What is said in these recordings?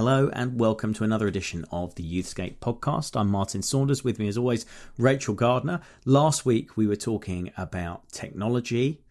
Hello and welcome to another edition of the Youthscape podcast. I'm Martin Saunders. With me, as always, Rachel Gardner. Last week we were talking about technology,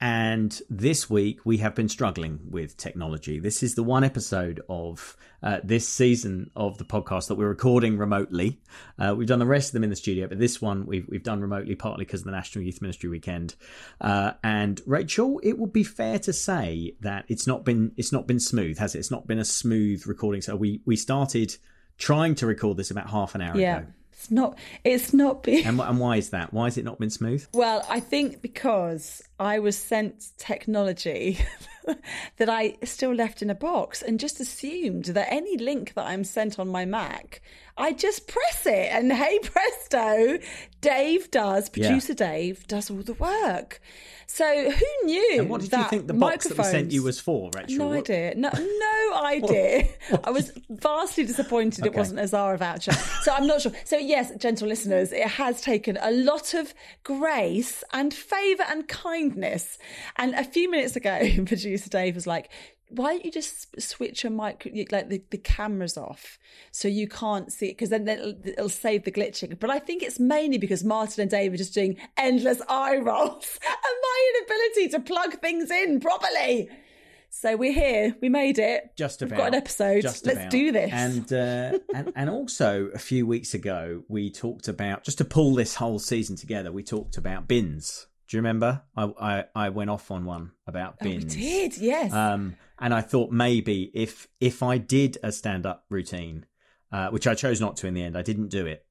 and this week we have been struggling with technology. This is the one episode of uh, this season of the podcast that we're recording remotely. Uh, we've done the rest of them in the studio, but this one we've we've done remotely partly because of the National Youth Ministry Weekend. Uh, and Rachel, it would be fair to say that it's not been it's not been smooth, has it? It's not been a smooth recording. So we we started trying to record this about half an hour Yeah. ago. It's not. It's not been. And, and why is that? Why has it not been smooth? Well, I think because I was sent technology that I still left in a box and just assumed that any link that I'm sent on my Mac, I just press it and hey presto, Dave does, producer Dave does all the work. So who knew? And what did you think the box that we sent you was for, Rachel? No idea. No, no idea. I was vastly disappointed it wasn't a Zara voucher. So I'm not sure. So yes, gentle listeners, it has taken a lot of grace and favour and kindness. And a few minutes ago, producer Dave was like, why don't you just switch your mic, like the, the cameras off so you can't see it? Because then it'll, it'll save the glitching. But I think it's mainly because Martin and Dave are just doing endless eye rolls and my inability to plug things in properly. So we're here. We made it. just We've about got an episode. Just Let's about. do this. And uh, and and also a few weeks ago we talked about just to pull this whole season together. We talked about bins. Do you remember? I I, I went off on one about Oh, bins. did, yes. Um, and I thought maybe if if I did a stand up routine, uh, which I chose not to in the end, I didn't do it.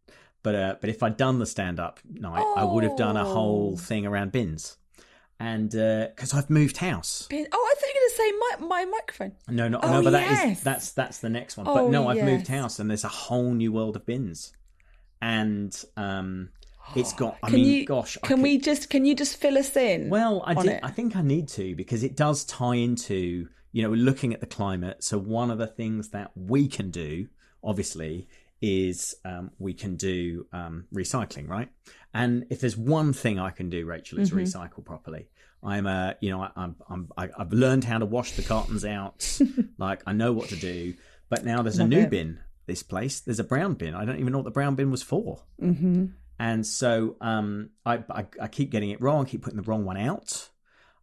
But uh, but if I'd done the stand up night, I would have done a whole Oh. thing around bins. And because I've moved house, Bin- oh, I thought you were going to say my, my microphone. no, no, Oh, no, but that yes. is that's that's the next one. Oh, but no, I've moved house, and there's a whole new world of bins, and um, it's got. I Can mean, you, gosh, can we just, can you just fill us in? Well, I did. I think I need to because it does tie into you know looking at the climate. So one of the things that we can do, obviously, is um, we can do um, recycling, right? And if there's one thing I can do, Rachel, is Mm-hmm. recycle properly. I'm a, you know, I, I'm, I'm, I, I've learned how to wash the cartons out. like I know what to do. But now there's a new it. bin. This place, there's a brown bin. I don't even know what the brown bin was for. Mm-hmm. And so um, I, I, I keep getting it wrong. I keep putting the wrong one out.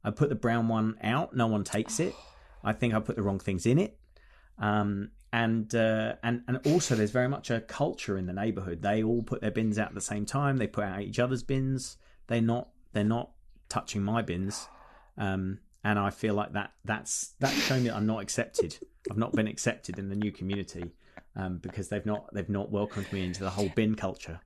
I put the brown one out. No one takes it. I think I put the wrong things in it. Um, and uh, and and also, there's very much a culture in the neighbourhood. They all put their bins out at the same time. They put out each other's bins. They're not they're not touching my bins. Um, and I feel like that that's that's showing that I'm not accepted. I've not been accepted in the new community um, because they've not they've not welcomed me into the whole bin culture.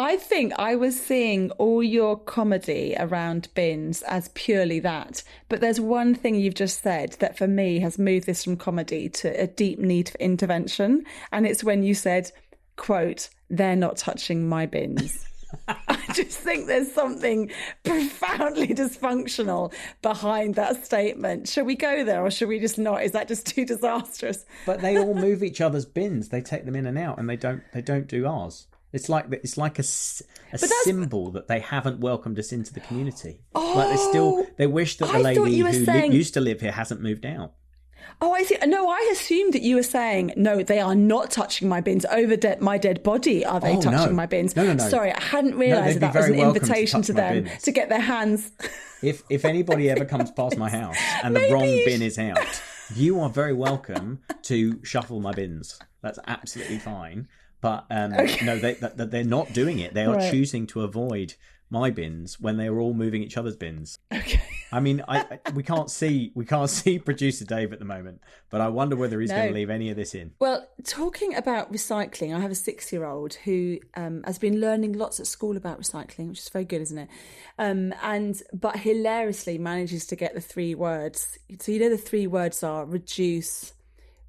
I think I was seeing all your comedy around bins as purely that. But there's one thing you've just said that for me has moved this from comedy to a deep need for intervention. And it's when you said, quote, they're not touching my bins. I just think there's something profoundly dysfunctional behind that statement. Shall we go there or should we just not? Is that just too disastrous? But they all move each other's bins. They take them in and out, and they don't. They don't do ours. It's like it's like a, a symbol that they haven't welcomed us into the community. like they still oh, they wish that the I lady who li- used to live here hasn't moved out. Oh, I see. No, I assumed that you were saying, no, they are not touching my bins. Over de- my dead body, are they Oh, touching no. my bins? No, no, no. Sorry, I hadn't realised be that that was an welcome to invitation to, them bins. to get their hands. If if anybody ever comes past my house and the Maybe wrong you bin is out, you are very welcome to shuffle my bins. That's absolutely fine. But um, no, they, that, that they're not doing it. They are Right. choosing to avoid my bins when they are all moving each other's bins. Okay. I mean, I, we can't see we can't see producer Dave at the moment, but I wonder whether he's No. going to leave any of this in. Well, talking about recycling, I have a six year old who um, has been learning lots at school about recycling, which is very good, isn't it? Um, and but hilariously manages to get the three words. So, you know, the three words are reduce,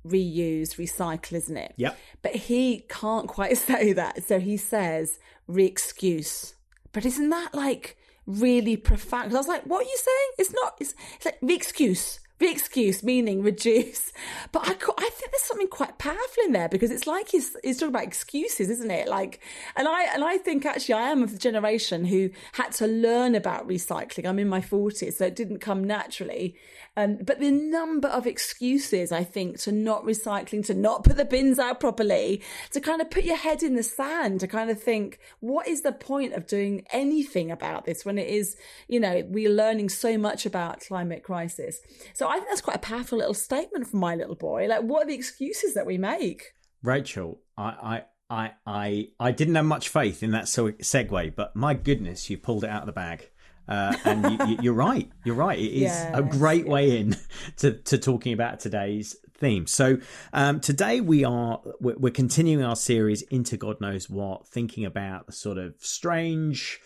reuse, recycle, isn't it? Yep. But he can't quite say that. So he says re excuse but isn't that like really profound? I was like, what are you saying? It's not, it's, it's like the excuse the excuse meaning reduce. But I, I think there's something quite powerful in there because it's like he's, he's talking about excuses, isn't it? Like, and I, and I think actually I am of the generation who had to learn about recycling. I'm in my forties, so it didn't come naturally. Um, but the number of excuses, I think, to not recycling, to not put the bins out properly, to kind of put your head in the sand, to kind of think, what is the point of doing anything about this when it is, you know, we're learning so much about climate crisis. So I think that's quite a powerful little statement from my little boy. Like, what are the excuses that we make? Rachel, I, I, I, I, I didn't have much faith in that segue, but my goodness, you pulled it out of the bag. Uh, and you, are right. You're right. It is yes, a great yeah. way in to, to talking about today's theme. So um, today we are we're, we're, continuing our series into God knows what, thinking about the sort of strange,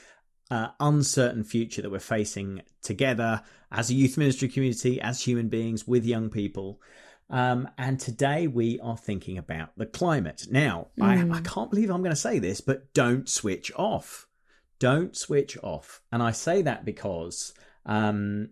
uh, uncertain future that we're facing together as a youth ministry community, as human beings with young people. Um, and today we are thinking about the climate. Now, mm. I, I can't believe I'm going to say this, but don't switch off don't switch off. And I say that because, um,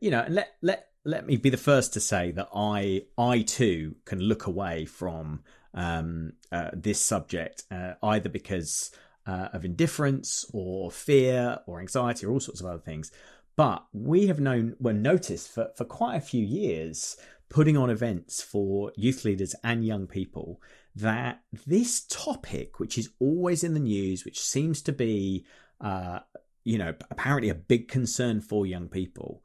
you know, let let let me be the first to say that I I too can look away from um, uh, this subject uh, either because uh, of indifference or fear or anxiety or all sorts of other things. But we have known, well, noticed for, for quite a few years, putting on events for youth leaders and young people that this topic, which is always in the news, which seems to be, uh, you know, apparently a big concern for young people,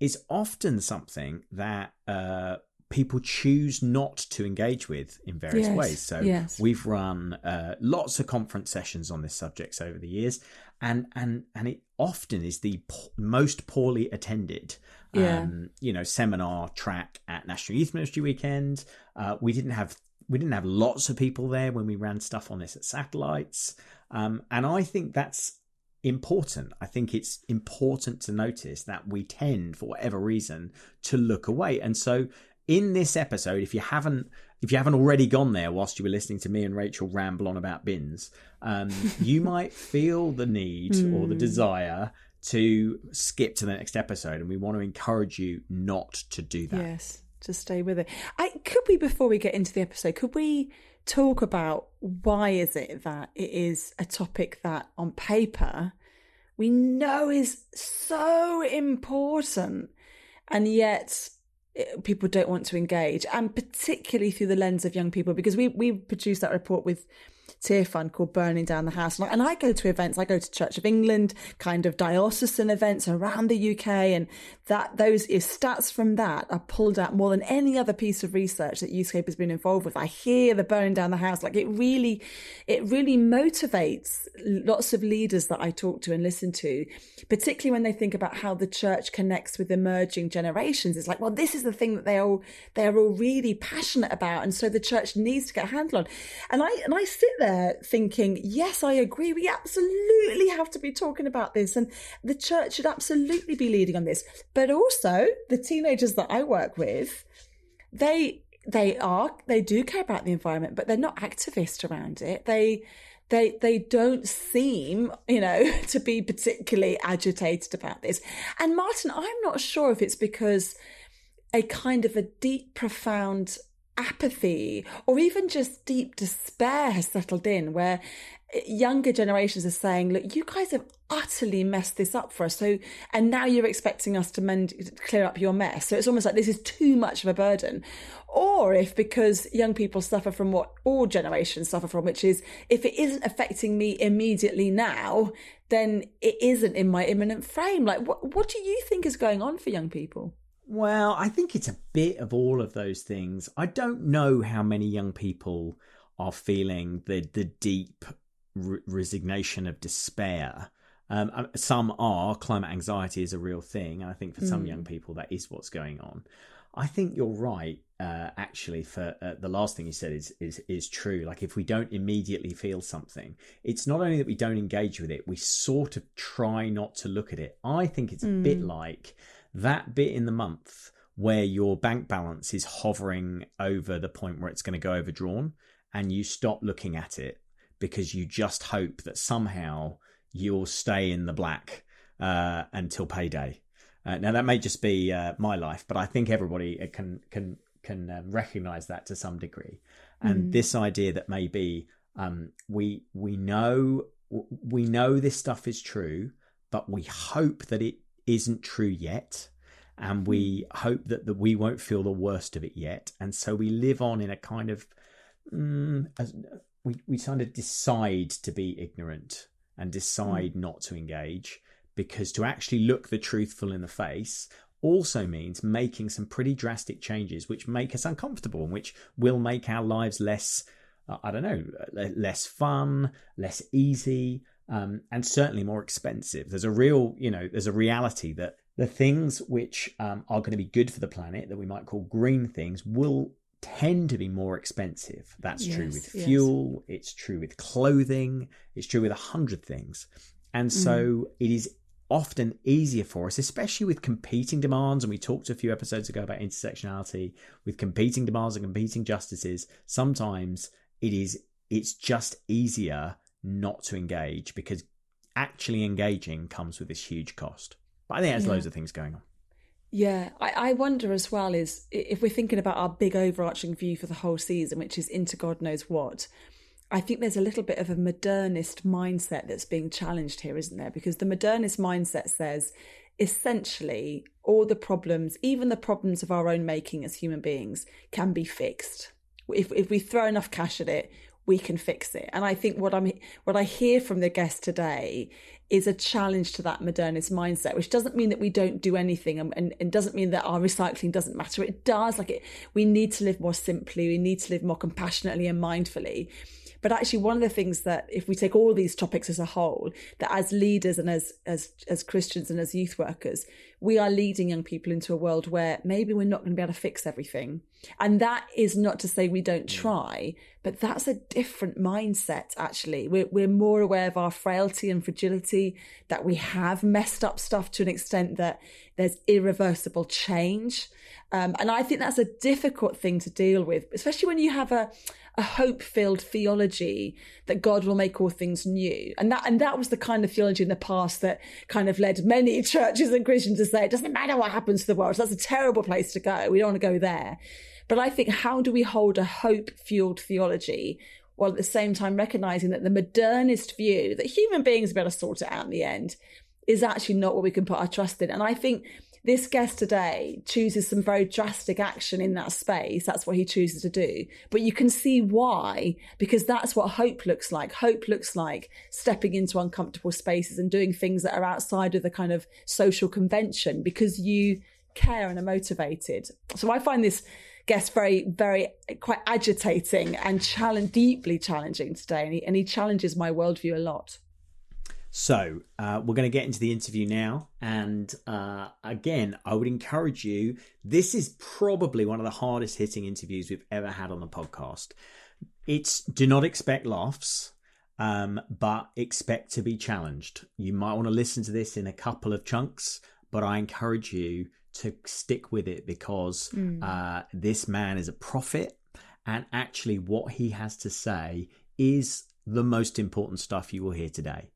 is often something that uh, people choose not to engage with in various yes, ways. So yes. we've run uh, lots of conference sessions on this subject over the years, and and and it often is the po- most poorly attended. Yeah. Um, you know, seminar track at National Youth Ministry Weekend. Uh, we didn't have we didn't have lots of people there when we ran stuff on this at satellites. Um, and I think that's important. I think it's important to notice that we tend, for whatever reason, to look away. And so in this episode, if you haven't if you haven't already gone there whilst you were listening to me and Rachel ramble on about bins, um, you might feel the need mm. or the hmm. desire to skip to the next episode, and we want to encourage you not to do that. Yes to stay with it. I could we before we get into the episode, could we talk about why is it that it is a topic that on paper we know is so important and yet people don't want to engage and particularly through the lens of young people because we we produced that report with Tearfund called Burning Down the House. And I go to events, I go to Church of England, kind of diocesan events around the UK, and that those stats from that are pulled out more than any other piece of research that Youthscape has been involved with. I hear the burning down the house, like it really, it really motivates lots of leaders that I talk to and listen to, particularly when they think about how the church connects with emerging generations. It's like, well, this is the thing that they all they are all really passionate about, and so the church needs to get a handle on. And I and I sit there thinking, yes, I agree. We absolutely have to be talking about this. And the church should absolutely be leading on this. But also, the teenagers that I work with, they they are they do care about the environment but they're not activist around it they they they don't seem you know to be particularly agitated about this and martin i'm not sure if it's because a kind of a deep profound apathy or even just deep despair has settled in where younger generations are saying look you guys have utterly messed this up for us. So and now you're expecting us to mend clear up your mess. So it's almost like this is too much of a burden. Or if because young people suffer from what all generations suffer from which is if it isn't affecting me immediately now then it isn't in my imminent frame. Like what what do you think is going on for young people well, I think it's a bit of all of those things. I don't know how many young people are feeling the the deep re- resignation of despair. Um, uh, some are. Climate anxiety is a real thing, and I think for some mm. young people that is what's going on. I think you're right. Uh, actually, for uh, the last thing you said is is is true. Like if we don't immediately feel something, it's not only that we don't engage with it; we sort of try not to look at it. I think it's a mm. bit like that bit in the month where your bank balance is hovering over the point where it's going to go overdrawn and you stop looking at it because you just hope that somehow you'll stay in the black uh, until payday. Uh, now that may just be uh, my life, but I think everybody can can can um, recognize that to some degree. And mm. this idea that maybe um, we we know we know this stuff is true, but we hope that it isn't true yet and we mm. hope that, that we won't feel the worst of it yet and so we live on in a kind of mm, as, we, we kind of decide to be ignorant and decide mm. not to engage because to actually look the truthful in the face also means making some pretty drastic changes which make us uncomfortable and which will make our lives less uh, i don't know less fun less easy um, and certainly more expensive there's a real you know there's a reality that the things which um, are going to be good for the planet that we might call green things will tend to be more expensive. That's yes, true with fuel, yes. it's true with clothing, it's true with a hundred things. And so mm. it is often easier for us, especially with competing demands. And we talked a few episodes ago about intersectionality with competing demands and competing justices. Sometimes it is it's just easier not to engage because actually engaging comes with this huge cost. But I think there's yeah. loads of things going on. Yeah, I, I wonder as well is if we're thinking about our big overarching view for the whole season, which is into God knows what. I think there's a little bit of a modernist mindset that's being challenged here, isn't there? Because the modernist mindset says essentially all the problems, even the problems of our own making as human beings, can be fixed. If if we throw enough cash at it, we can fix it. And I think what I'm what I hear from the guest today is a challenge to that modernist mindset, which doesn't mean that we don't do anything and, and, and, doesn't mean that our recycling doesn't matter. It does. Like it, we need to live more simply. We need to live more compassionately and mindfully. But actually, one of the things that, if we take all these topics as a whole, that as leaders and as as as Christians and as youth workers, we are leading young people into a world where maybe we're not going to be able to fix everything. And that is not to say we don't mm. try, but that's a different mindset. Actually, we're we're more aware of our frailty and fragility, that we have messed up stuff to an extent that there's irreversible change. Um, and I think that's a difficult thing to deal with, especially when you have a, a hope filled theology that God will make all things new. And that, and that was the kind of theology in the past that kind of led many churches and Christians to say, it doesn't matter what happens to the world. So that's a terrible place to go. We don't want to go there. But I think how do we hold a hope fueled theology while at the same time recognizing that the modernist view that human beings are better sort it out in the end is actually not what we can put our trust in. And I think this guest today chooses some very drastic action in that space. That's what he chooses to do. But you can see why, because that's what hope looks like. Hope looks like stepping into uncomfortable spaces and doing things that are outside of the kind of social convention because you care and are motivated. So I find this guest very, very quite agitating and challenge, deeply challenging today. And he, and he challenges my worldview a lot. So uh, we're going to get into the interview now, and uh, again, I would encourage you. This is probably one of the hardest hitting interviews we've ever had on the podcast. It's do not expect laughs, um, but expect to be challenged. You might want to listen to this in a couple of chunks, but I encourage you to stick with it because mm. uh, this man is a prophet, and actually, what he has to say is the most important stuff you will hear today.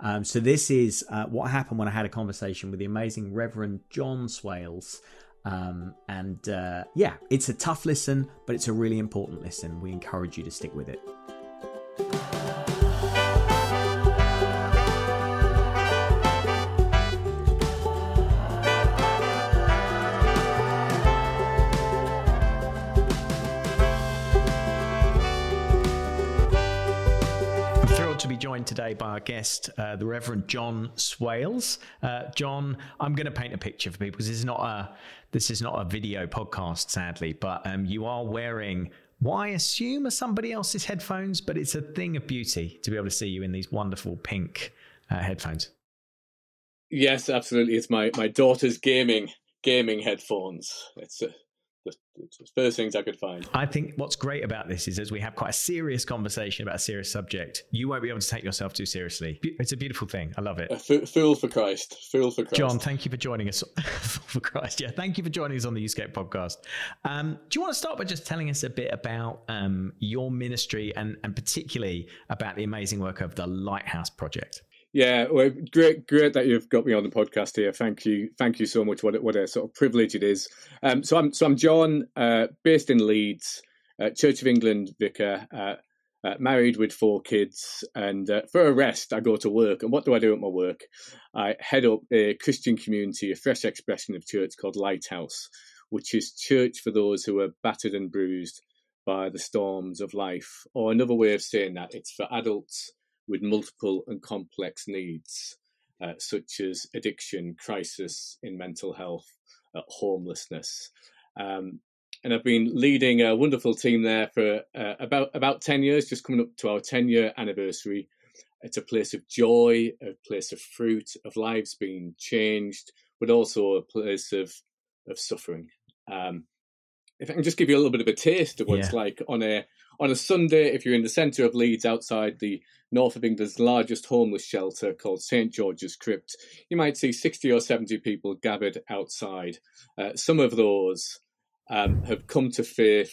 Um, so this is uh, what happened when I had a conversation with the amazing Reverend Jon Swales. Um, and uh, yeah, it's a tough listen, but it's a really important listen. We encourage you to stick with it. Our guest, uh, the Reverend Jon Swales. Uh, Jon, I'm going to paint a picture for people this is not a this is not a video podcast, sadly, but um, you are wearing what I assume are somebody else's headphones, but it's a thing of beauty to be able to see you in these wonderful pink uh, headphones. Yes, absolutely. It's my my daughter's gaming gaming headphones. It's a the, the first things I could find. I think what's great about this is as we have quite a serious conversation about a serious subject, you won't be able to take yourself too seriously. It's a beautiful thing. I love it. F- fool for Christ. Fool for Christ. Jon, thank you for joining us. for Christ, yeah. Thank you for joining us on the Youthscape podcast. Um, do you want to start by just telling us a bit about um, your ministry and, and particularly about the amazing work of the Lighthouse Project? Yeah, well, great, great that you've got me on the podcast here. Thank you, thank you so much. What what a sort of privilege it is. Um, so I'm so I'm Jon, uh, based in Leeds, uh, Church of England vicar, uh, uh married with four kids, and uh, for a rest I go to work. And what do I do at my work? I head up a Christian community, a fresh expression of church called Lighthouse, which is church for those who are battered and bruised by the storms of life. Or another way of saying that, it's for adults with multiple and complex needs, uh, such as addiction, crisis in mental health, uh, homelessness. Um, and I've been leading a wonderful team there for uh, about about ten years, just coming up to our ten year anniversary. It's a place of joy, a place of fruit, of lives being changed, but also a place of of suffering. Um, if I can just give you a little bit of a taste of what yeah. it's like on a on a Sunday, if you're in the centre of Leeds, outside the north of England's largest homeless shelter called St George's Crypt, you might see 60 or 70 people gathered outside. Uh, some of those um, have come to faith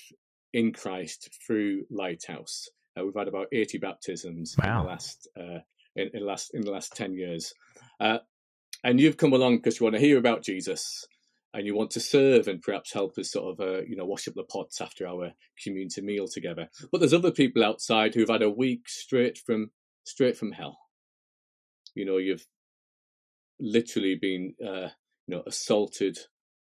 in Christ through Lighthouse. Uh, we've had about 80 baptisms wow. in the last uh, in, in, the last in the last 10 years, uh, and you've come along because you want to hear about Jesus and you want to serve and perhaps help us sort of uh, you know wash up the pots after our community meal together. But there's other people outside who've had a week straight from straight from hell. You know you've literally been uh, you know assaulted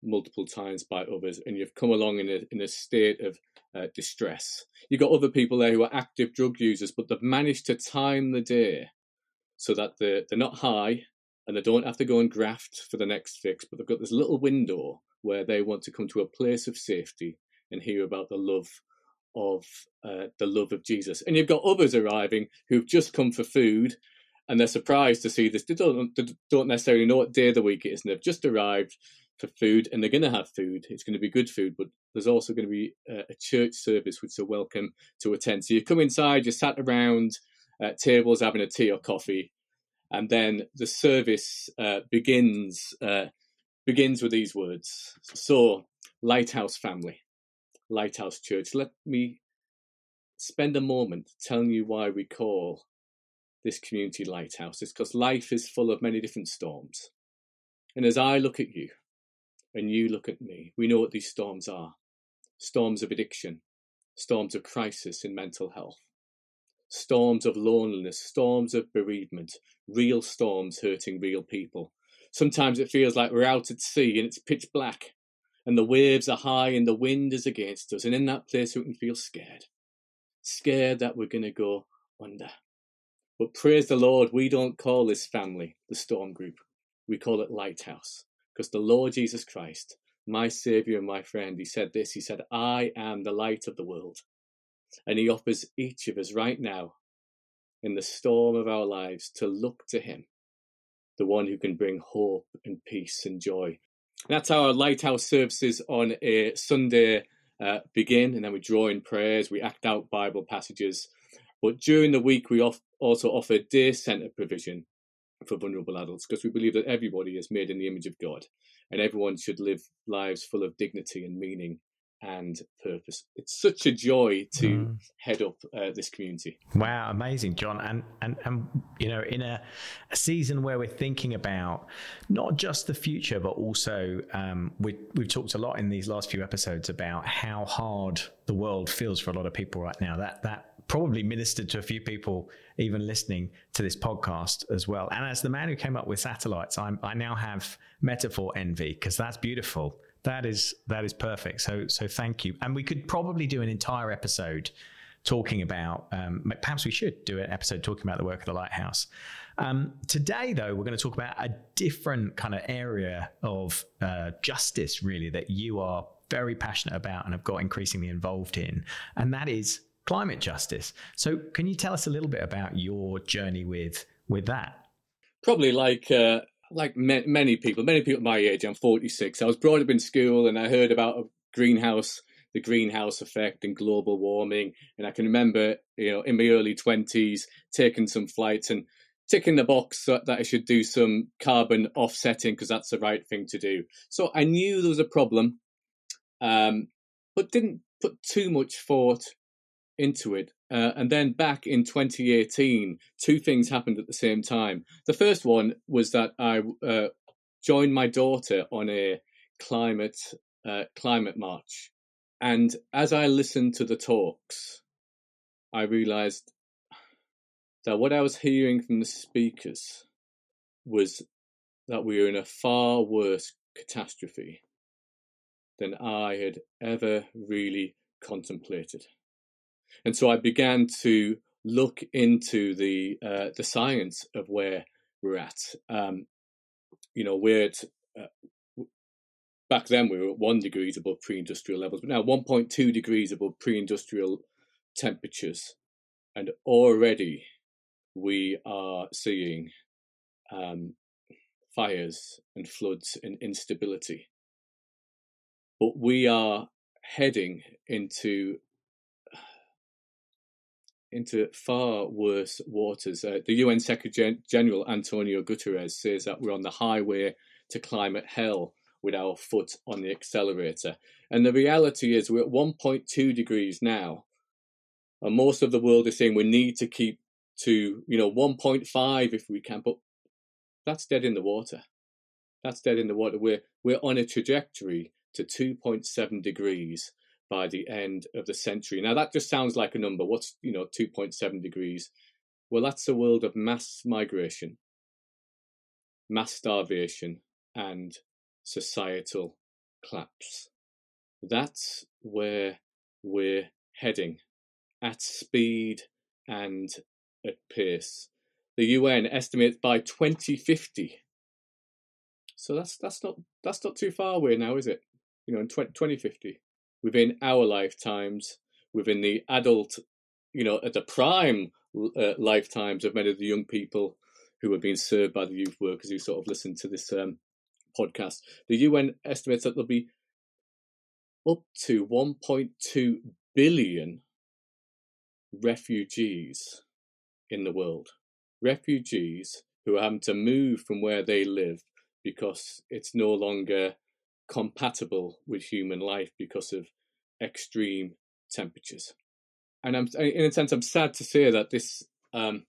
multiple times by others and you've come along in a in a state of uh, distress. You've got other people there who are active drug users but they've managed to time the day so that they're, they're not high and they don't have to go and graft for the next fix, but they've got this little window where they want to come to a place of safety and hear about the love of uh, the love of Jesus. And you've got others arriving who've just come for food and they're surprised to see this. They don't, they don't necessarily know what day of the week it is, and they've just arrived for food and they're going to have food. It's going to be good food, but there's also going to be a, a church service which they're welcome to attend. So you come inside, you're sat around uh, tables having a tea or coffee, and then the service uh, begins uh, begins with these words. So, Lighthouse family, Lighthouse Church, let me spend a moment telling you why we call this community Lighthouse. It's because life is full of many different storms, and as I look at you, and you look at me, we know what these storms are: storms of addiction, storms of crisis in mental health storms of loneliness, storms of bereavement, real storms hurting real people. Sometimes it feels like we're out at sea and it's pitch black, and the waves are high and the wind is against us, and in that place we can feel scared. Scared that we're going to go under. But praise the Lord, we don't call this family the Storm Group. We call it Lighthouse, because the Lord Jesus Christ, my Saviour and my friend, He said this He said, I am the light of the world. And He offers each of us right now, in the storm of our lives, to look to Him, the one who can bring hope and peace and joy. That's how our lighthouse services on a Sunday uh, begin, and then we draw in prayers, we act out Bible passages. But during the week, we also offer day centre provision for vulnerable adults because we believe that everybody is made in the image of God and everyone should live lives full of dignity and meaning and purpose. It's such a joy to mm. head up uh, this community. Wow, amazing, Jon. And and and you know, in a, a season where we're thinking about not just the future, but also um, we we've talked a lot in these last few episodes about how hard the world feels for a lot of people right now. That that probably ministered to a few people even listening to this podcast as well. And as the man who came up with satellites, I'm, I now have metaphor envy because that's beautiful that is that is perfect. So so thank you. And we could probably do an entire episode talking about. Um, perhaps we should do an episode talking about the work of the lighthouse. Um, today, though, we're going to talk about a different kind of area of uh, justice, really, that you are very passionate about and have got increasingly involved in, and that is climate justice. So, can you tell us a little bit about your journey with with that? Probably like uh, like many people, many people my age, I'm 46. I was brought up in school and I heard about a greenhouse, the greenhouse effect and global warming. And I can remember, you know, in my early 20s, taking some flights and ticking the box that I should do some carbon offsetting because that's the right thing to do. So I knew there was a problem, um, but didn't put too much thought into it. Uh, and then back in 2018, two things happened at the same time. The first one was that I uh, joined my daughter on a climate uh, climate march, and as I listened to the talks, I realised that what I was hearing from the speakers was that we were in a far worse catastrophe than I had ever really contemplated. And so I began to look into the uh, the science of where we're at. Um, you know, we're at, uh, back then we were at one degrees above pre-industrial levels, but now 1.2 degrees above pre-industrial temperatures, and already we are seeing um, fires and floods and instability. But we are heading into into far worse waters. Uh, the UN Secretary General Antonio Guterres says that we're on the highway to climate hell with our foot on the accelerator. And the reality is we're at 1.2 degrees now. And most of the world is saying we need to keep to, you know, 1.5 if we can, but that's dead in the water. That's dead in the water. We're we're on a trajectory to 2.7 degrees by the end of the century. Now that just sounds like a number. What's you know 2.7 degrees? Well, that's a world of mass migration, mass starvation, and societal collapse. That's where we're heading at speed and at pace. The UN estimates by 2050. So that's that's not that's not too far away now, is it? You know, in 20, 2050 within our lifetimes, within the adult, you know, at the prime uh, lifetimes of many of the young people who are being served by the youth workers who sort of listen to this um, podcast. The UN estimates that there'll be up to 1.2 billion refugees in the world. Refugees who are having to move from where they live because it's no longer compatible with human life because of extreme temperatures. And I'm, in a sense, I'm sad to say that this, um,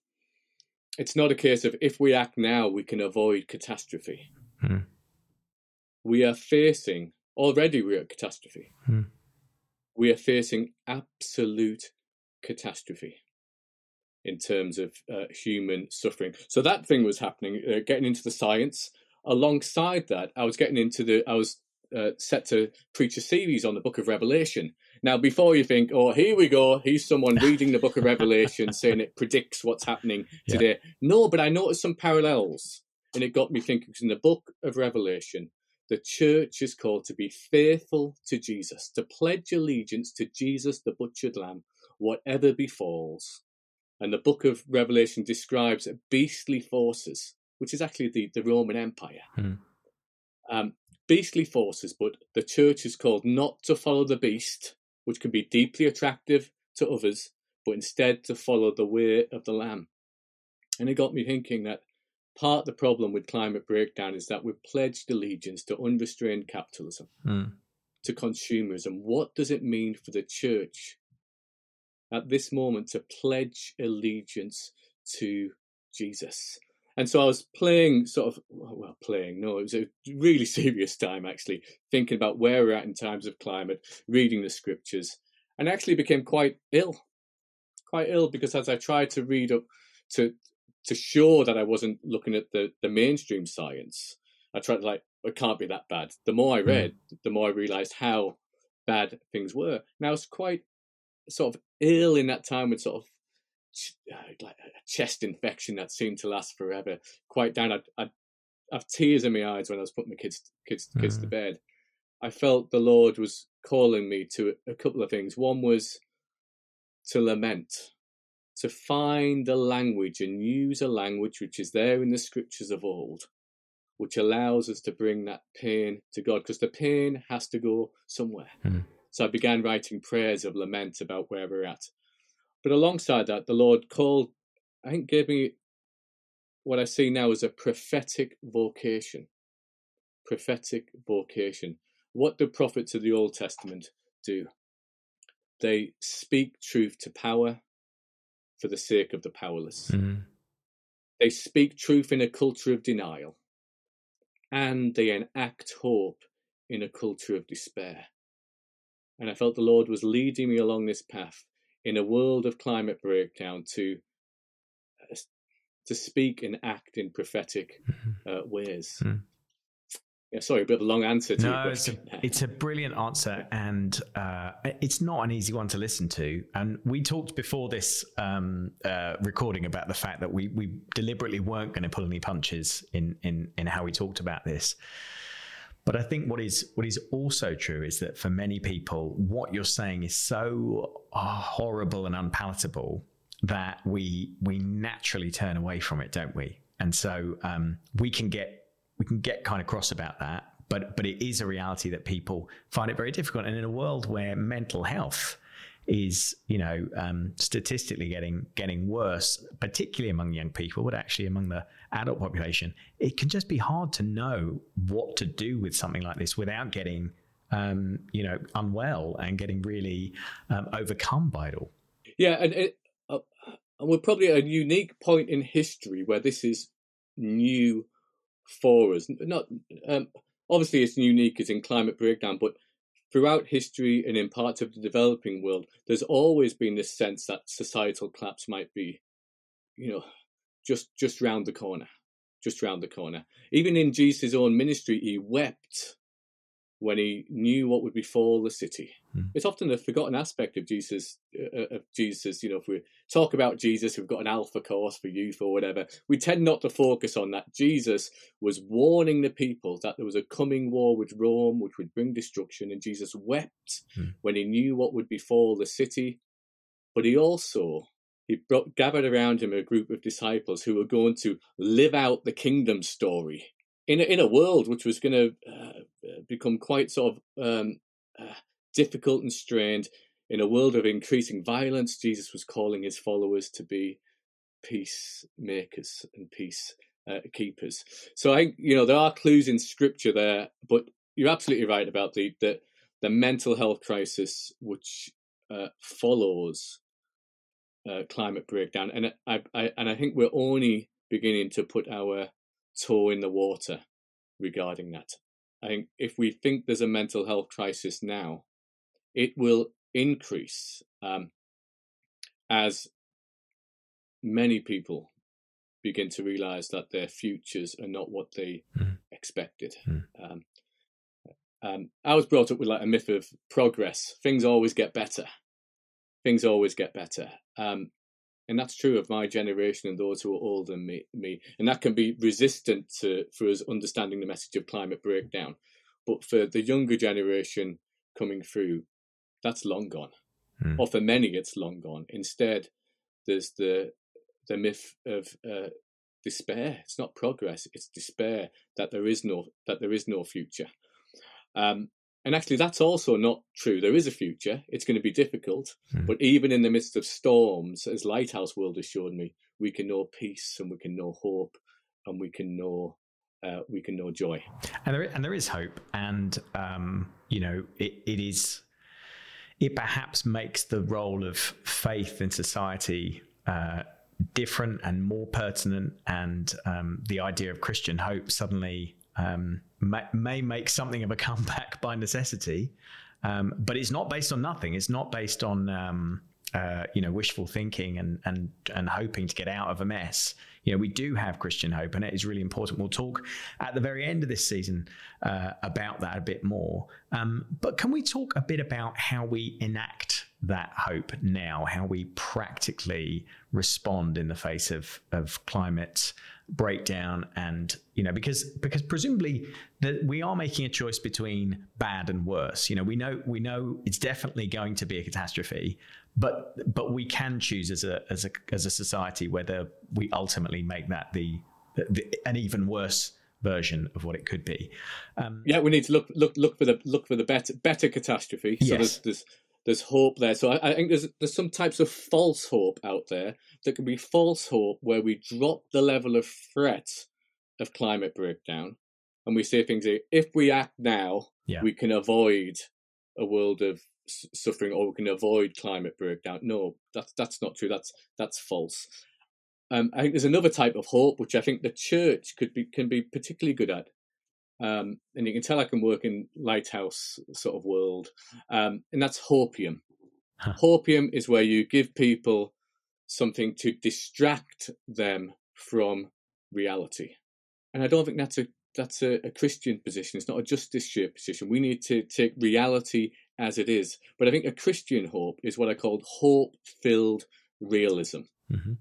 it's not a case of if we act now, we can avoid catastrophe. Hmm. We are facing, already we're at catastrophe. Hmm. We are facing absolute catastrophe in terms of uh, human suffering. So that thing was happening, uh, getting into the science. Alongside that, I was getting into the, I was uh, set to preach a series on the book of Revelation. Now, before you think, oh, here we go, he's someone reading the book of Revelation saying it predicts what's happening today. Yeah. No, but I noticed some parallels and it got me thinking because in the book of Revelation, the church is called to be faithful to Jesus, to pledge allegiance to Jesus, the butchered lamb, whatever befalls. And the book of Revelation describes beastly forces, which is actually the, the Roman Empire. Hmm. Um, beastly forces, but the church is called not to follow the beast, which can be deeply attractive to others, but instead to follow the way of the Lamb. And it got me thinking that part of the problem with climate breakdown is that we've pledged allegiance to unrestrained capitalism, mm. to consumerism. What does it mean for the church at this moment to pledge allegiance to Jesus? And so I was playing, sort of, well, playing, no, it was a really serious time actually, thinking about where we're at in times of climate, reading the scriptures, and actually became quite ill. Quite ill because as I tried to read up to to show that I wasn't looking at the, the mainstream science, I tried to like, it can't be that bad. The more I hmm. read, the more I realized how bad things were. And I was quite sort of ill in that time with sort of like a chest infection that seemed to last forever. Quite down, I'd, I'd have tears in my eyes when I was putting the kids kids kids mm. to bed. I felt the Lord was calling me to a couple of things. One was to lament, to find a language and use a language which is there in the scriptures of old, which allows us to bring that pain to God, because the pain has to go somewhere. Mm. So I began writing prayers of lament about where we're at. But alongside that, the Lord called, I think, gave me what I see now as a prophetic vocation. Prophetic vocation. What do prophets of the Old Testament do? they speak truth to power for the sake of the powerless. Mm. They speak truth in a culture of denial, and they enact hope in a culture of despair. And I felt the Lord was leading me along this path in a world of climate breakdown to uh, to speak and act in prophetic Mm-hmm. uh, ways. Mm. Yeah, sorry, a bit of a long answer to your No, it's a, it's a brilliant answer, and uh, it's not an easy one to listen to. And we talked before this um, uh, recording about the fact that we we deliberately weren't going to pull any punches in in in how we talked about this. But I think what is what is also true is that for many people, what you're saying is so uh, horrible and unpalatable that we we naturally turn away from it, don't we? And so um, we can get we can get kind of cross about that, but but it is a reality that people find it very difficult. And in a world where mental health is you know um, statistically getting getting worse, particularly among young people, but actually among the adult population, it can just be hard to know what to do with something like this without getting um, you know unwell and getting really um, overcome by it all. Yeah, and it, uh, and we're probably at a unique point in history where this is new for us. Not um, obviously it's unique as in climate breakdown, but throughout history and in parts of the developing world, there's always been this sense that societal collapse might be, you know, just just round the corner, just round the corner. Even in Jesus' own ministry, he wept when he knew what would befall the city. Hmm. It's often a forgotten aspect of Jesus. Uh, of Jesus, you know, if we talk about Jesus, we've got an alpha course for youth or whatever. We tend not to focus on that. Jesus was warning the people that there was a coming war with Rome, which would bring destruction, and Jesus wept Hmm. when he knew what would befall the city. But he also he brought, gathered around him a group of disciples who were going to live out the kingdom story in a, in a world which was going to uh, become quite sort of um, uh, difficult and strained. In a world of increasing violence, Jesus was calling his followers to be peacemakers and peace uh, keepers. So I, you know, there are clues in Scripture there, but you're absolutely right about the the, the mental health crisis which uh, follows uh, climate breakdown, and I, I and I think we're only beginning to put our toe in the water regarding that. I think if we think there's a mental health crisis now, it will increase um, as many people begin to realize that their futures are not what they Mm. expected. Mm. Um, um, I was brought up with like a myth of progress. Things always get better. Things always get better. Um, and that's true of my generation and those who are older than me, me. And that can be resistant to for us understanding the message of climate breakdown. But for the younger generation coming through, that's long gone. Hmm. Or for many, it's long gone. Instead, there's the the myth of uh, despair. It's not progress; it's despair that there is no that there is no future. Um, and actually, that's also not true. There is a future. It's going to be difficult, Hmm. but even in the midst of storms, as Lighthouse World has shown me, we can know peace and we can know hope and we can know uh, we can know joy. and there and there is hope and um, you know it, it is it perhaps makes the role of faith in society uh, different and more pertinent and um, the idea of christian hope suddenly um, may, make something of a comeback by necessity. Um, but it's not based on nothing. It's not based on um, uh, you know wishful thinking and and and hoping to get out of a mess. You know we do have christian hope and it is really important. We'll talk at the very end of this season uh, about that a bit more. Um, but can we talk a bit about how we enact that hope now how we practically respond in the face of of climate breakdown and you know because because presumably that we are making a choice between bad and worse you know we know we know it's definitely going to be a catastrophe but but we can choose as a as a as a society whether we ultimately make that the, the an even worse version of what it could be um, Yeah, we need to look look look for the look for the better better catastrophe. So Yes. there's there's there's hope there. So I, I think there's there's some types of false hope out there. that can be false hope where we drop the level of threat of climate breakdown, and we say things like, if we act now, Yeah. we can avoid a world of suffering or we can avoid climate breakdown. No, that's that's not true. That's that's false. Um, I think there's another type of hope which I think the church could be can be particularly good at. Um, and you can tell I can work in lighthouse sort of world, um, and that's hopium. Huh. Hopium is where you give people something to distract them from reality, and I don't think that's a that's a, a Christian position. It's not a justiciar position. We need to take reality as it is. But I think a Christian hope is what I called hope-filled realism. Mm-hmm.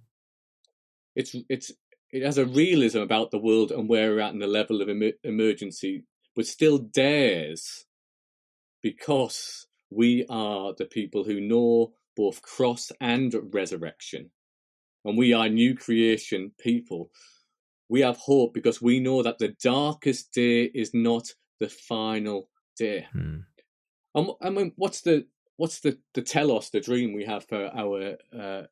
It's it's it has a realism about the world and where we're at and the level of em- emergency, but still dares because we are the people who know both cross and resurrection, and we are new creation people. We have hope because we know that the darkest day is not the final day. Hmm. And I mean, what's the what's the the telos, the dream we have for our uh,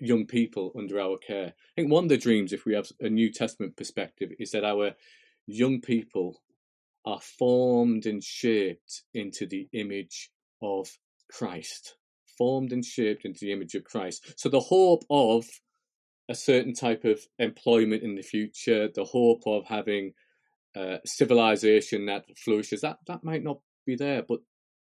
young people under our care? I think one of the dreams, if we have a New Testament perspective, is that our young people are formed and shaped into the image of Christ. Formed and shaped into the image of Christ. So the hope of a certain type of employment in the future, the hope of having uh, civilization that flourishes, that, that might not be there, but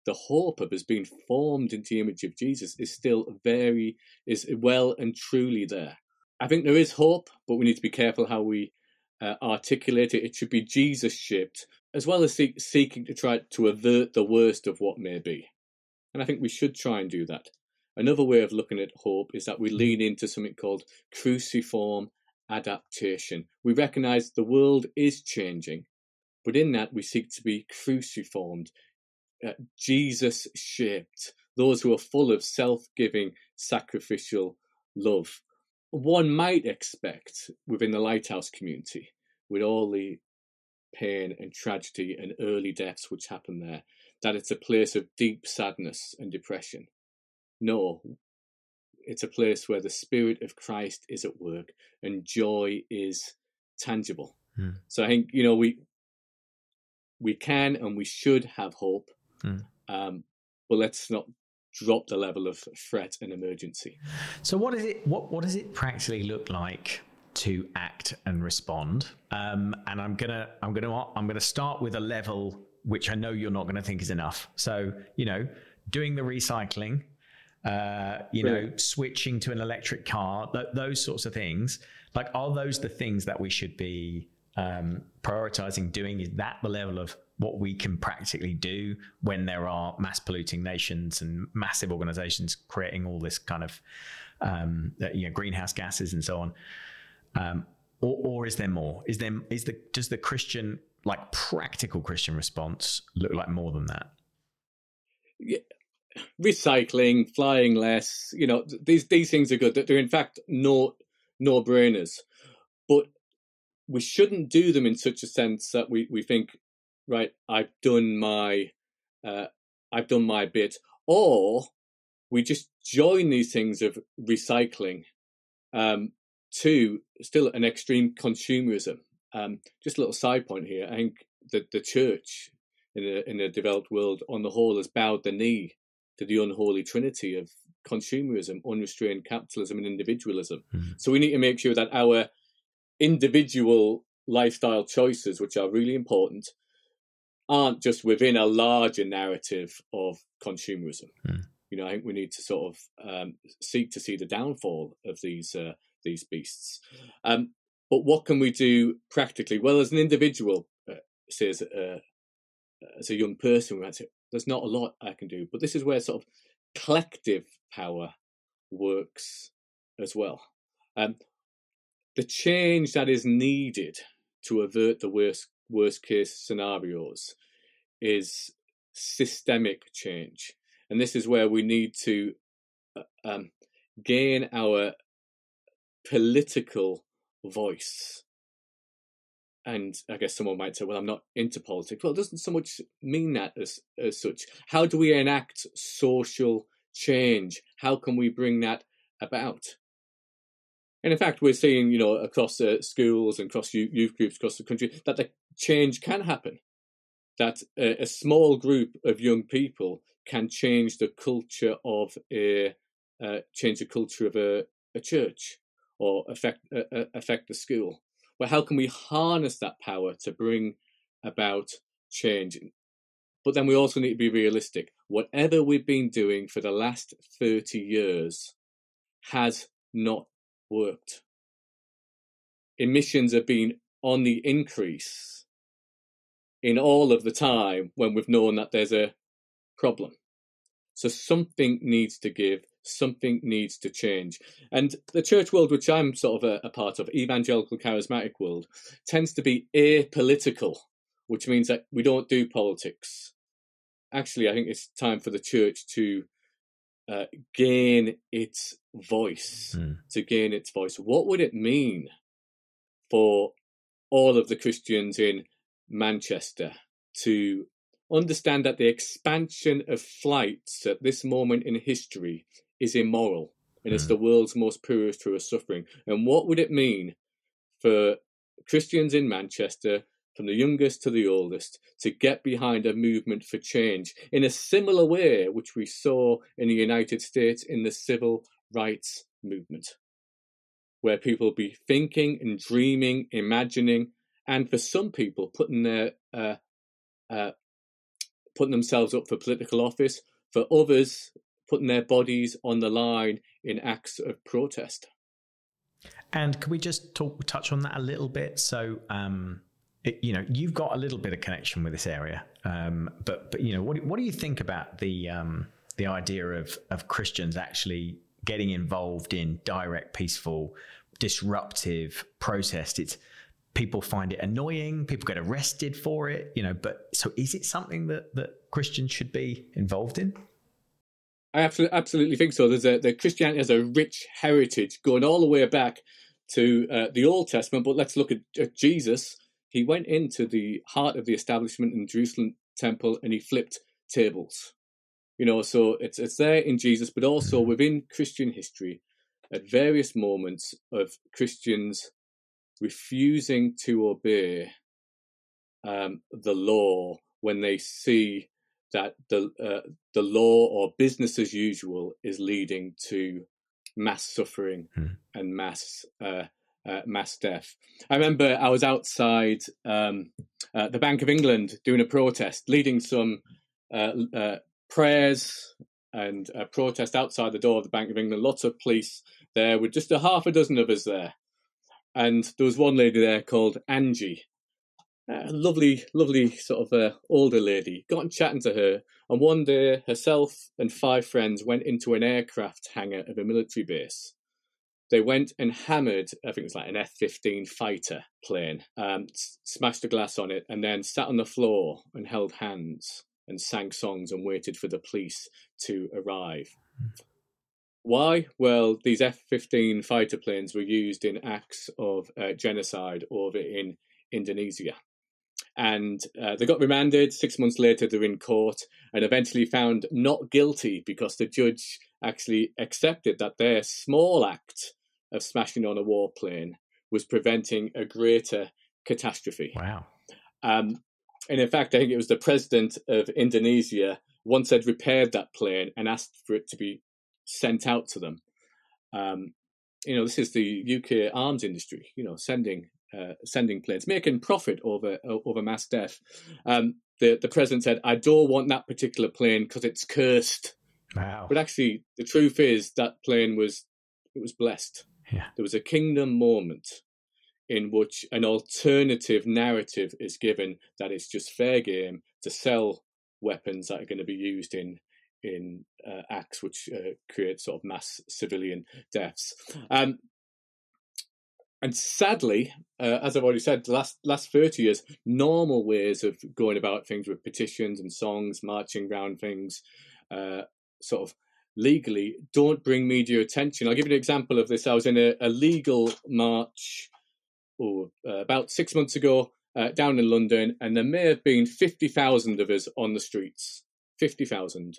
the hope of us being formed into the image of Jesus is still very, is well and truly there. I think there is hope, but we need to be careful how we uh, articulate it. It should be Jesus shaped, as well as seek, seeking to try to avert the worst of what may be. And I think we should try and do that. Another way of looking at hope is that we lean into something called cruciform adaptation. We recognize the world is changing, but in that we seek to be cruciformed, Jesus shaped, those who are full of self giving, sacrificial love. One might expect within the lighthouse community, with all the pain and tragedy and early deaths which happen there, that it's a place of deep sadness and depression. No, it's a place where the Spirit of Christ is at work and joy is tangible. Hmm. So I think you know we we can and we should have hope, hmm. um, but let's not drop the level of threat and emergency. So what is it? What what does it practically look like to act and respond? Um, and I'm gonna I'm gonna I'm gonna start with a level which I know you're not going to think is enough. So you know, doing the recycling uh, you know, switching to an electric car, th- those sorts of things. Like, are those the things that we should be um, prioritizing doing? Is that the level of what we can practically do when there are mass polluting nations and massive organizations creating all this kind of um, you know greenhouse gases and so on? Um, or, or is there more? Is there is the does the Christian like practical Christian response look like more than that? Yeah, recycling, flying less, you know, these these things are good. They're in fact no no brainers, but we shouldn't do them in such a sense that we we think, right, I've done my uh, I've done my bit, or we just join these things of recycling um, to still an extreme consumerism. Um, just a little side point here. I think that the church in the in the developed world, on the whole, has bowed the knee to the unholy trinity of consumerism, unrestrained capitalism, and individualism. Mm. So we need to make sure that our individual lifestyle choices, which are really important, aren't just within a larger narrative of consumerism. Mm. You know, I think we need to sort of um, seek to see the downfall of these uh, these beasts. Um, but what can we do practically? Well, as an individual, uh, say as a, as a young person, we might say, there's not a lot I can do. But this is where sort of collective power works as well. Um, the change that is needed to avert the worst worst case scenarios is systemic change, and this is where we need to uh, um, gain our political voice and I guess someone might say, well, I'm not into politics. Well, it doesn't so much mean that as, as such. How do we enact social change? How can we bring that about? And in fact, we're seeing, you know, across uh, schools and across youth groups across the country that the change can happen. That a, a small group of young people can change the culture of a uh, change the culture of a, a church or affect uh, affect the school. But how can we harness that power to bring about change? But then we also need to be realistic. Whatever we've been doing for the last 30 years has not worked. Emissions have been on the increase in all of the time when we've known that there's a problem. So something needs to give, something needs to change. And the church world, which I'm sort of a, a part of, evangelical charismatic world, tends to be apolitical, which means that we don't do politics. Actually, I think it's time for the church to uh, gain its voice, mm. to gain its voice. What would it mean for all of the Christians in Manchester to understand that the expansion of flights at this moment in history is immoral and it's hmm. the world's most poorest who are suffering. And what would it mean for Christians in Manchester, from the youngest to the oldest, to get behind a movement for change in a similar way which we saw in the United States in the civil rights movement, where people be thinking and dreaming, imagining, and for some people putting their uh, uh, putting themselves up for political office, for others putting their bodies on the line in acts of protest. And can we just talk touch on that a little bit? So, um, it, you know, you've got a little bit of connection with this area, um, but but you know, what what do you think about the um, the idea of of Christians actually getting involved in direct, peaceful, disruptive protest? It's people find it annoying people get arrested for it you know but so is it something that that christians should be involved in? I absolutely, absolutely think so. There's a the christianity has a rich heritage going all the way back to uh, the old testament but let's look at, at jesus. He went into the heart of the establishment in jerusalem temple and he flipped tables. You know so it's it's there in jesus but also mm-hmm. within christian history at various moments of christians refusing to obey um, the law when they see that the uh, the law or business as usual is leading to mass suffering hmm. and mass uh, uh, mass death. I remember I was outside um, uh, the Bank of England doing a protest, leading some uh, uh, prayers and a protest outside the door of the Bank of England. Lots of police there, with just a half a dozen of us there and there was one lady there called Angie, a lovely, lovely sort of uh, older lady. Got chatting to her, and one day herself and five friends went into an aircraft hangar of a military base. They went and hammered, I think it was like an F 15 fighter plane, um, smashed the glass on it, and then sat on the floor and held hands and sang songs and waited for the police to arrive. Why? Well, these F 15 fighter planes were used in acts of uh, genocide over in Indonesia. And uh, they got remanded. Six months later, they're in court and eventually found not guilty because the judge actually accepted that their small act of smashing on a warplane was preventing a greater catastrophe. Wow. Um, and in fact, I think it was the president of Indonesia once had repaired that plane and asked for it to be sent out to them. Um, you know, this is the UK arms industry. You know, sending uh, sending planes, making profit over over mass death. Um, the the president said, "I don't want that particular plane because it's cursed." Wow. But actually, the truth is that plane was it was blessed. Yeah. There was a kingdom moment in which an alternative narrative is given that it's just fair game to sell weapons that are going to be used in in uh, acts which uh, create sort of mass civilian deaths. Um, and sadly, uh, as I've already said, the last last thirty years, normal ways of going about things with petitions and songs, marching around things, uh, sort of legally, don't bring media attention. I'll give you an example of this. I was in a, a legal march, oh, about six months ago, uh, down in London, and there may have been fifty thousand of us on the streets. Fifty thousand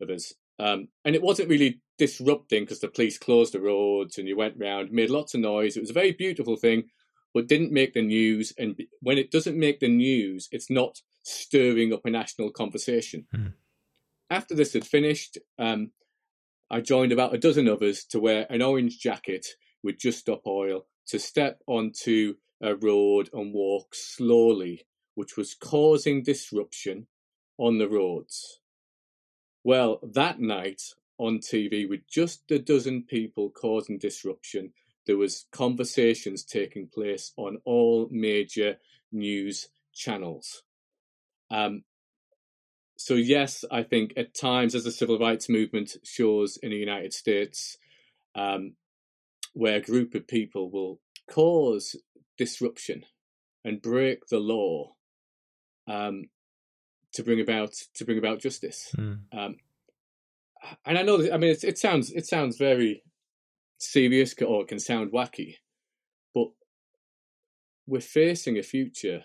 of us. Um, and it wasn't really disrupting because the police closed the roads and you went round, made lots of noise. It was a very beautiful thing, but didn't make the news. And when it doesn't make the news, it's not stirring up a national conversation. Mm. after this had finished, um, I joined about a dozen others to wear an orange jacket with Just Stop Oil to step onto a road and walk slowly, which was causing disruption on the roads. Well, that night on TV, with just a dozen people causing disruption, there was conversations taking place on all major news channels. Um, so yes, I think at times as the civil rights movement shows in the United States, um, where a group of people will cause disruption and break the law um, to bring about to bring about justice. Mm. Um, and I know, that, I mean, it, it sounds it sounds very serious or it can sound wacky, but we're facing a future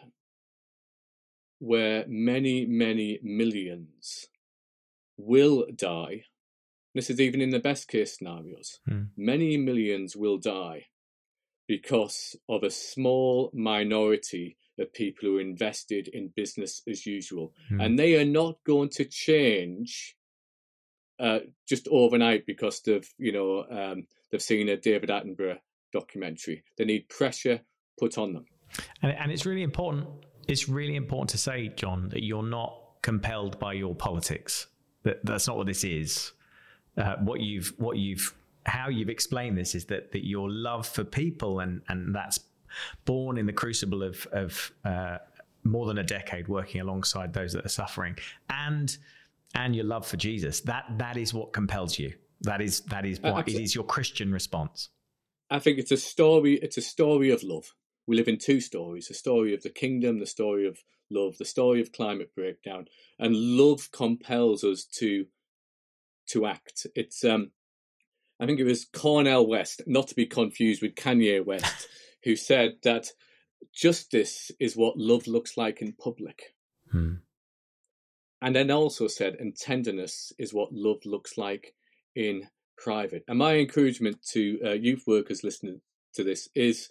where many, many millions will die. This is even in the best case scenarios. Hmm. Many millions will die because of a small minority of people who are invested in business as usual. Hmm. And they are not going to change uh, just overnight because they've, you know, um, they've seen a David Attenborough documentary. They need pressure put on them. And, and it's really important it's really important to say, Jon, that you're not compelled by your politics. That that's not what this is. Uh, what you've what you've how you've explained this is that that your love for people and and that's born in the crucible of of uh, more than a decade working alongside those that are suffering and and your love for Jesus that that is what compels you that is that is what it is your Christian response I think it's a story it's a story of love we live in two stories the story of the kingdom, the story of love, the story of climate breakdown. And love compels us to to act. It's um I think it was Cornel West, not to be confused with Kanye West, who said that justice is what love looks like in public. Hmm. And then also said, and tenderness is what love looks like in private. And my encouragement to uh, youth workers listening to this is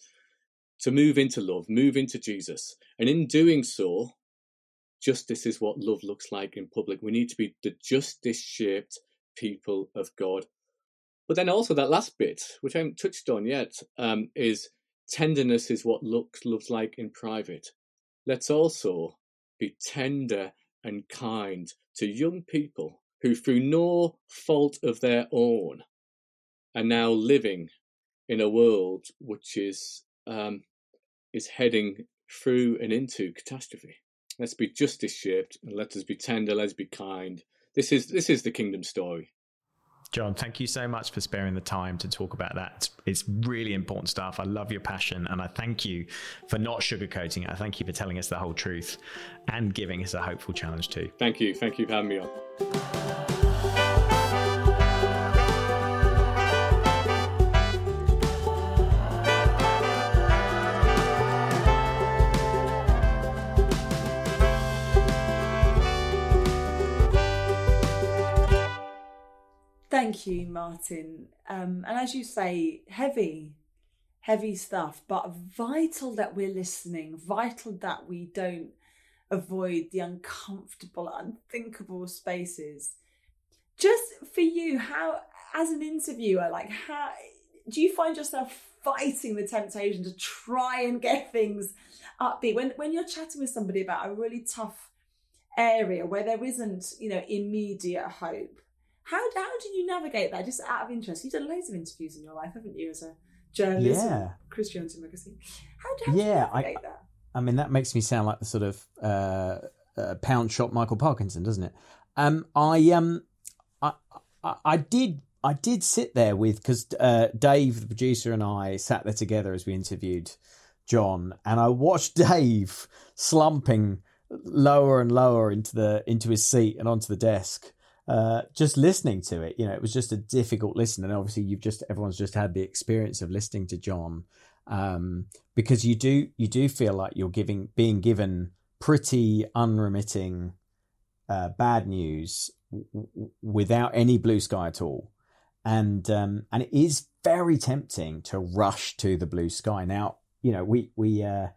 to move into love, move into Jesus. And in doing so, justice is what love looks like in public. We need to be the justice shaped people of God. But then also that last bit, which I haven't touched on yet, um, is tenderness is what looks loves like in private. Let's also be tender and kind to young people who, through no fault of their own, are now living in a world which is um, is heading through and into catastrophe. Let's be justice shaped and let us be tender, let's be kind. This is this is the kingdom story. Jon, thank you so much for sparing the time to talk about that. It's really important stuff. I love your passion and I thank you for not sugarcoating it. I thank you for telling us the whole truth and giving us a hopeful challenge too. Thank you. Thank you for having me on. Thank you, Martin. Um, and as you say, heavy, heavy stuff, but vital that we're listening, vital that we don't avoid the uncomfortable, unthinkable spaces. Just for you, how, as an interviewer, like, how do you find yourself fighting the temptation to try and get things upbeat when when you're chatting with somebody about a really tough area where there isn't, you know, immediate hope? How how do you navigate that? Just out of interest, you've done loads of interviews in your life, haven't you, as a journalist? Yeah, Christianity magazine. How, how yeah, I, that? I mean, that makes me sound like the sort of uh, uh, pound shop Michael Parkinson, doesn't it? Um, I um, I, I, I did I did sit there with because uh, Dave, the producer, and I sat there together as we interviewed Jon, and I watched Dave slumping lower and lower into the into his seat and onto the desk uh, just listening to it, you know, it was just a difficult listen. And obviously, you've just everyone's just had the experience of listening to Jon um, because you do you do feel like you're giving being given pretty unremitting uh, bad news w- without any blue sky at all, and um, and it is very tempting to rush to the blue sky. Now, you know, we we uh,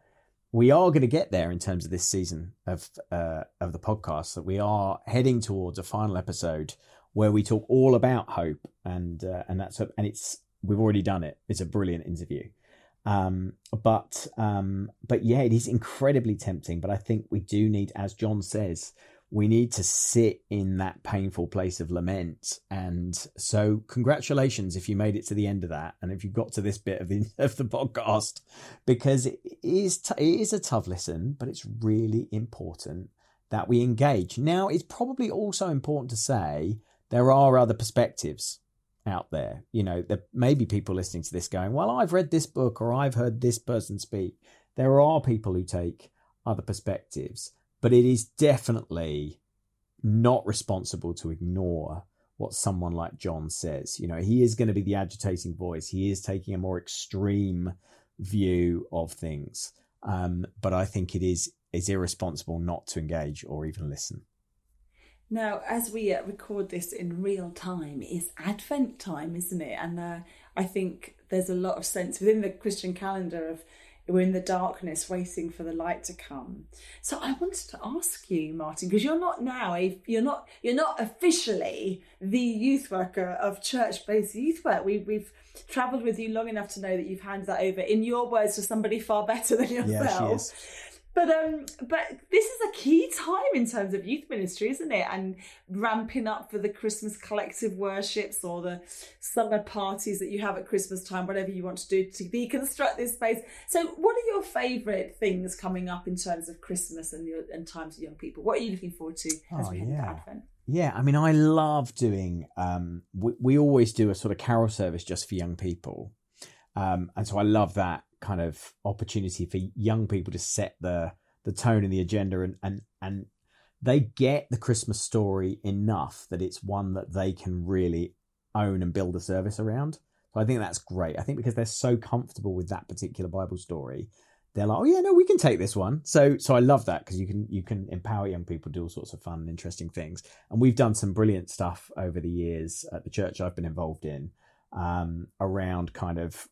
we are going to get there in terms of this season of uh, of the podcast. That we are heading towards a final episode where we talk all about hope, and uh, and that's and it's we've already done it. It's a brilliant interview. Um, but um, but yeah, it is incredibly tempting. But I think we do need, as Jon says, we need to sit in that painful place of lament. And so, congratulations if you made it to the end of that, and if you got to this bit of the of the podcast, because it is t- it is a tough listen, but it's really important that we engage. Now, it's probably also important to say there are other perspectives out there. You know, there may be people listening to this going, "Well, I've read this book or I've heard this person speak." There are people who take other perspectives but it is definitely not responsible to ignore what someone like Jon says. You know, he is going to be the agitating voice. He is taking a more extreme view of things. Um, but I think it is is irresponsible not to engage or even listen. Now, as we uh, record this in real time, it's Advent time, isn't it? And uh, I think there's a lot of sense within the Christian calendar of we're in the darkness waiting for the light to come. So i wanted to ask you martin because you're not now a, you're not you're not officially the youth worker of church-based youth work. We, we've traveled with you long enough to know that you've handed that over in your words to somebody far better than yourself but um, but this is a key time in terms of youth ministry, isn't it? And ramping up for the Christmas collective worships or the summer parties that you have at Christmas time, whatever you want to do to deconstruct this space. So, what are your favourite things coming up in terms of Christmas and your and times of young people? What are you looking forward to as oh, we head yeah. into Advent? Yeah, I mean, I love doing. Um, we, we always do a sort of carol service just for young people, um, and so I love that kind of opportunity for young people to set the the tone and the agenda and and and they get the Christmas story enough that it's one that they can really own and build a service around. So I think that's great. I think because they're so comfortable with that particular Bible story, they're like, oh yeah, no, we can take this one. So so I love that because you can you can empower young people to do all sorts of fun and interesting things. And we've done some brilliant stuff over the years at the church I've been involved in um, around kind of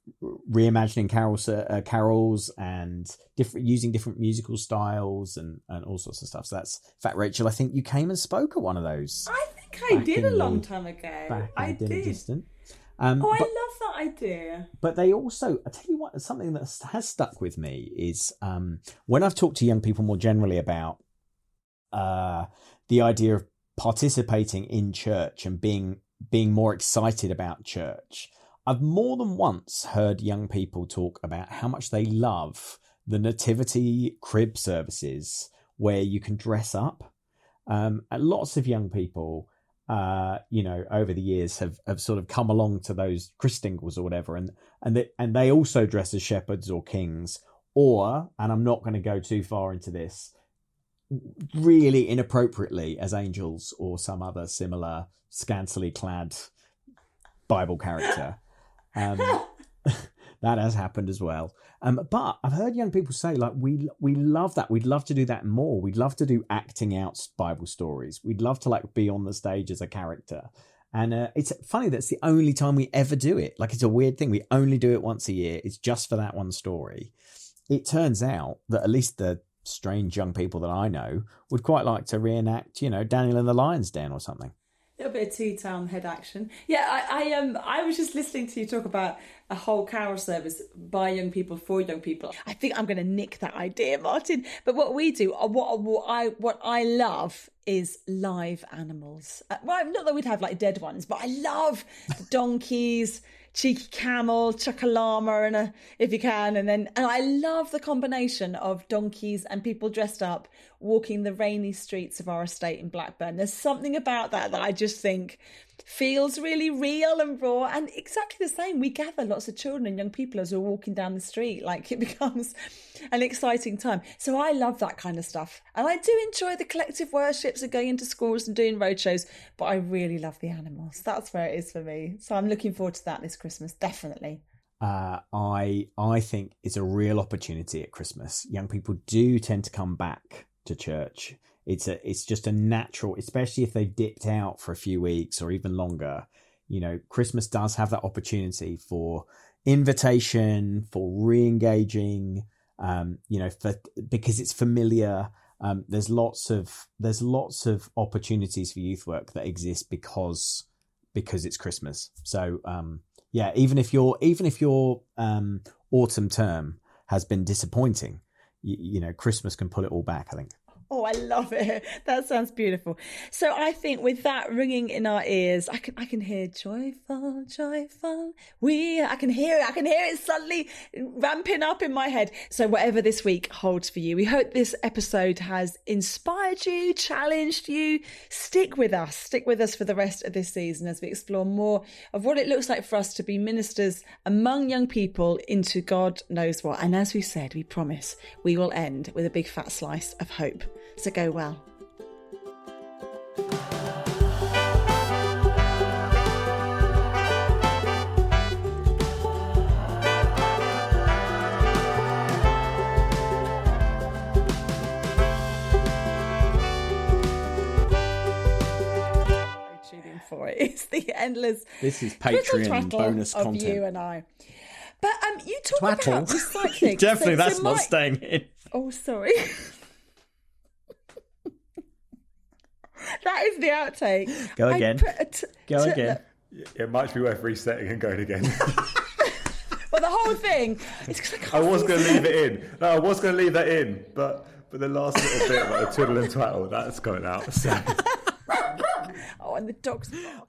reimagining carols, uh, carols and different using different musical styles and, and all sorts of stuff. So that's in fact, Rachel. I think you came and spoke at one of those. I think I did a long time ago. I did. Um, oh, I love that idea. But they also, I tell you what, something that has stuck with me is um, when I've talked to young people more generally about uh, the idea of participating in church and being being more excited about church. I've more than once heard young people talk about how much they love the nativity crib services where you can dress up. Um, and lots of young people, uh, you know, over the years have, have sort of come along to those Christingles or whatever, and and they, and they also dress as shepherds or kings, or and I'm not going to go too far into this, really inappropriately as angels or some other similar scantily clad Bible character. Um, that has happened as well. Um, but I've heard young people say like we we love that. We'd love to do that more. We'd love to do acting out Bible stories. We'd love to like be on the stage as a character. And uh, it's funny that's the only time we ever do it. Like it's a weird thing. We only do it once a year. It's just for that one story. It turns out that at least the strange young people that I know would quite like to reenact, you know, Daniel in the Lion's Den or something. A little bit of two town head action. Yeah, I, I um I was just listening to you talk about a whole carol service by young people for young people. I think I'm going to nick that idea, Martin. But what we do, uh, what, what I what I love is live animals. Uh, well, not that we'd have like dead ones, but I love the donkeys cheeky camel, chuck a llama and a if you can, and then and I love the combination of donkeys and people dressed up walking the rainy streets of our estate in Blackburn. There's something about that that I just think feels really real and raw and exactly the same we gather lots of children and young people as we're walking down the street like it becomes an exciting time. So i love that kind of stuff and i do enjoy the collective worships and going into schools and doing roadshows but i really love the animals. That's where it is for me. So i'm looking forward to that this christmas definitely. Uh, I I think it's a real opportunity at Christmas. Young people do tend to come back to church it's a it's just a natural especially if they've dipped out for a few weeks or even longer you know christmas does have that opportunity for invitation for re-engaging um, you know, for because it's familiar. Um, there's lots of there's lots of opportunities for youth work that exist because because it's Christmas. So um, yeah, even if your even if your um, autumn term has been disappointing, you, you know, Christmas can pull it all back. I think. Oh, I love it. That sounds beautiful. So I think with that ringing in our ears, I can I can hear joyful, joyful. We I can hear it. I can hear it suddenly ramping up in my head. So whatever this week holds for you, we hope this episode has inspired you, challenged you. Stick with us. Stick with us for the rest of this season as we explore more of what it looks like for us to be ministers among young people into God knows what. And as we said, we promise we will end with a big fat slice of hope. So go well. tuning for it. It's the endless. This is Patreon bonus of content. you and I. But um, you talk Twaddle. about recycling. Definitely, So- that's so not staying in. Oh, sorry. that is the outtake. Go again. put a t- Go t- again. It might be worth resetting and going again. Well, the whole thing. It's 'cause I, can't I was going to leave it in. No, I was going to leave that in, but but the last little bit about the twiddle and twaddle, that's going out. So. Oh, and the dog's bark.